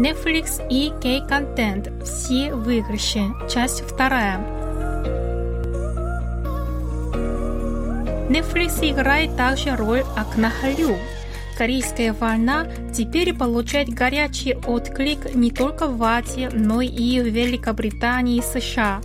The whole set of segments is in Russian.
Netflix и K-контент. Все выигрыши. Часть вторая. Netflix играет также роль окна Халю. Корейская война теперь получает горячий отклик не только в Азии, но и в Великобритании и США.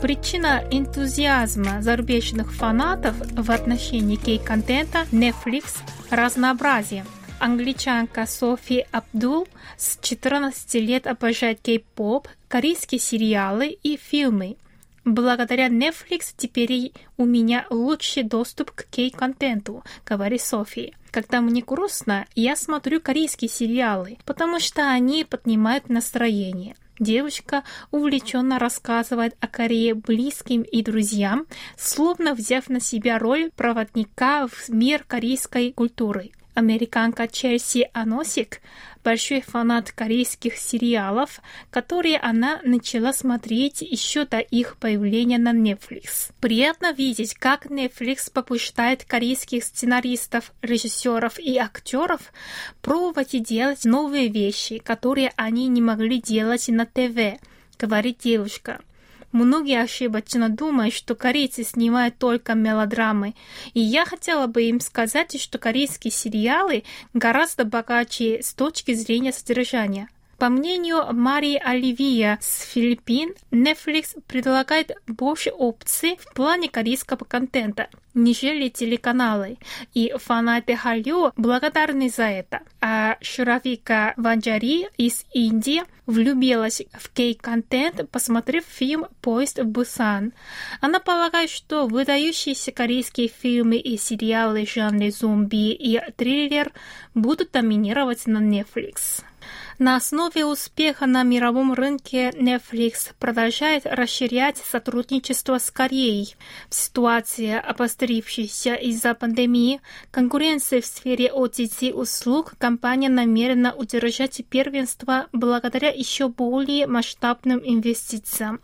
Причина энтузиазма зарубежных фанатов в отношении кей-контента Netflix – разнообразие – Англичанка Софи Абдул с 14 лет обожает кей-поп, корейские сериалы и фильмы. Благодаря Netflix теперь у меня лучший доступ к кей-контенту, говорит Софи. Когда мне грустно, я смотрю корейские сериалы, потому что они поднимают настроение. Девушка увлеченно рассказывает о Корее близким и друзьям, словно взяв на себя роль проводника в мир корейской культуры. Американка Челси Аносик – большой фанат корейских сериалов, которые она начала смотреть еще до их появления на Netflix. Приятно видеть, как Netflix побуждает корейских сценаристов, режиссеров и актеров пробовать делать новые вещи, которые они не могли делать на ТВ, говорит девушка. Многие ошибочно думают, что корейцы снимают только мелодрамы. И я хотела бы им сказать, что корейские сериалы гораздо богаче с точки зрения содержания. По мнению Марии Оливия с Филиппин, Netflix предлагает больше опций в плане корейского контента, нежели телеканалы, и фанаты Халю благодарны за это. А Шуравика Ванджари из Индии влюбилась в кей-контент, посмотрев фильм «Поезд в Бусан». Она полагает, что выдающиеся корейские фильмы и сериалы жанра зомби и триллер будут доминировать на Netflix. На основе успеха на мировом рынке Netflix продолжает расширять сотрудничество с Кореей. В ситуации, обострившейся из-за пандемии, конкуренции в сфере OTT-услуг компания намерена удержать первенство благодаря еще более масштабным инвестициям.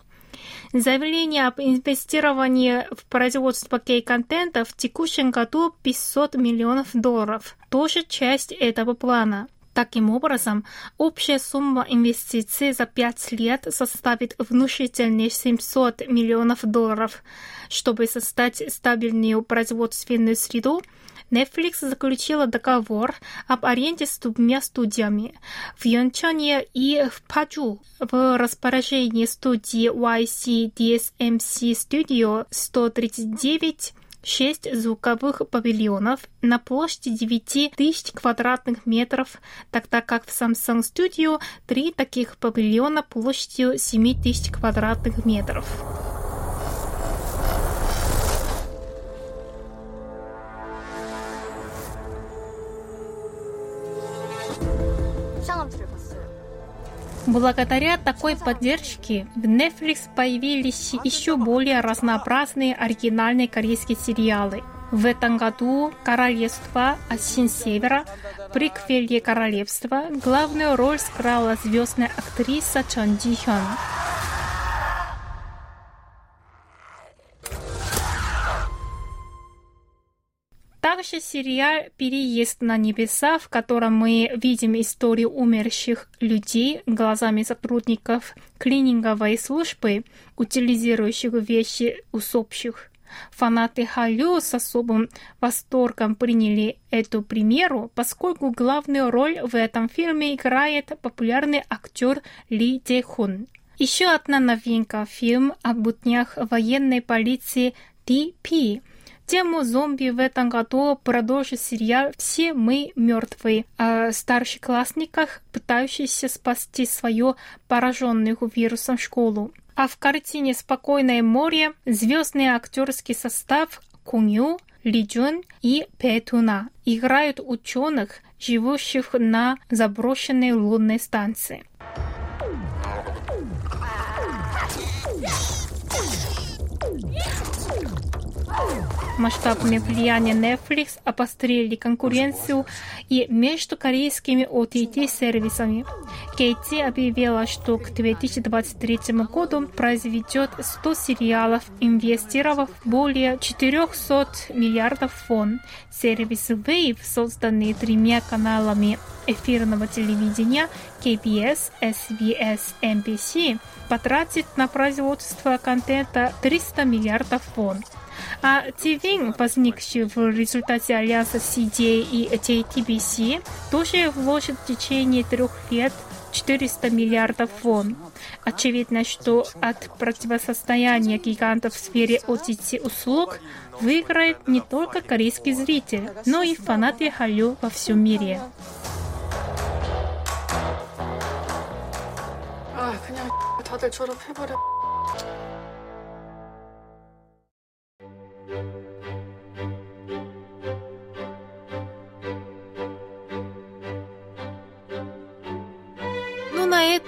Заявление об инвестировании в производство кей-контента в текущем году 500 миллионов долларов. Тоже часть этого плана. Таким образом, общая сумма инвестиций за пять лет составит внушительные 700 миллионов долларов. Чтобы создать стабильную производственную среду, Netflix заключила договор об аренде с двумя студиями в Йончоне и в Паджу. В распоряжении студии YC DSMC Studio 139 шесть звуковых павильонов на площади 9 тысяч квадратных метров, тогда как в Samsung Studio три таких павильона площадью 7 тысяч квадратных метров. Благодаря такой поддержке в Netflix появились еще более разнообразные оригинальные корейские сериалы. В этом году «Королевство. Осин Севера» приквелье «Королевства» главную роль сыграла звездная актриса Чон Джи Хён. Также сериал «Переезд на небеса», в котором мы видим историю умерших людей глазами сотрудников клининговой службы, утилизирующих вещи усопших. Фанаты Халю с особым восторгом приняли эту примеру, поскольку главную роль в этом фильме играет популярный актер Ли Де Хун. Еще одна новинка – фильм о буднях военной полиции Ти-Пи – Тему зомби в этом году продолжит сериал «Все мы мертвые» о старшеклассниках, пытающихся спасти свою пораженную вирусом школу. А в картине «Спокойное море» звездный актерский состав Кунью, Ли Джун и Петуна играют ученых, живущих на заброшенной лунной станции. Масштабное влияние Netflix обострили конкуренцию и между корейскими OTT-сервисами. Кейти объявила, что к 2023 году произведет 100 сериалов, инвестировав более 400 миллиардов фон. Сервис Wave, созданный тремя каналами эфирного телевидения KBS, SBS, NBC, потратит на производство контента 300 миллиардов фон. А ТВ, возникший в результате альянса CJ и JTBC, тоже вложит в течение трех лет 400 миллиардов вон. Очевидно, что от противостояния гигантов в сфере OTT-услуг выиграет не только корейский зритель, но и фанаты Халю во всем мире. 아, 그냥 다들 졸업해버려.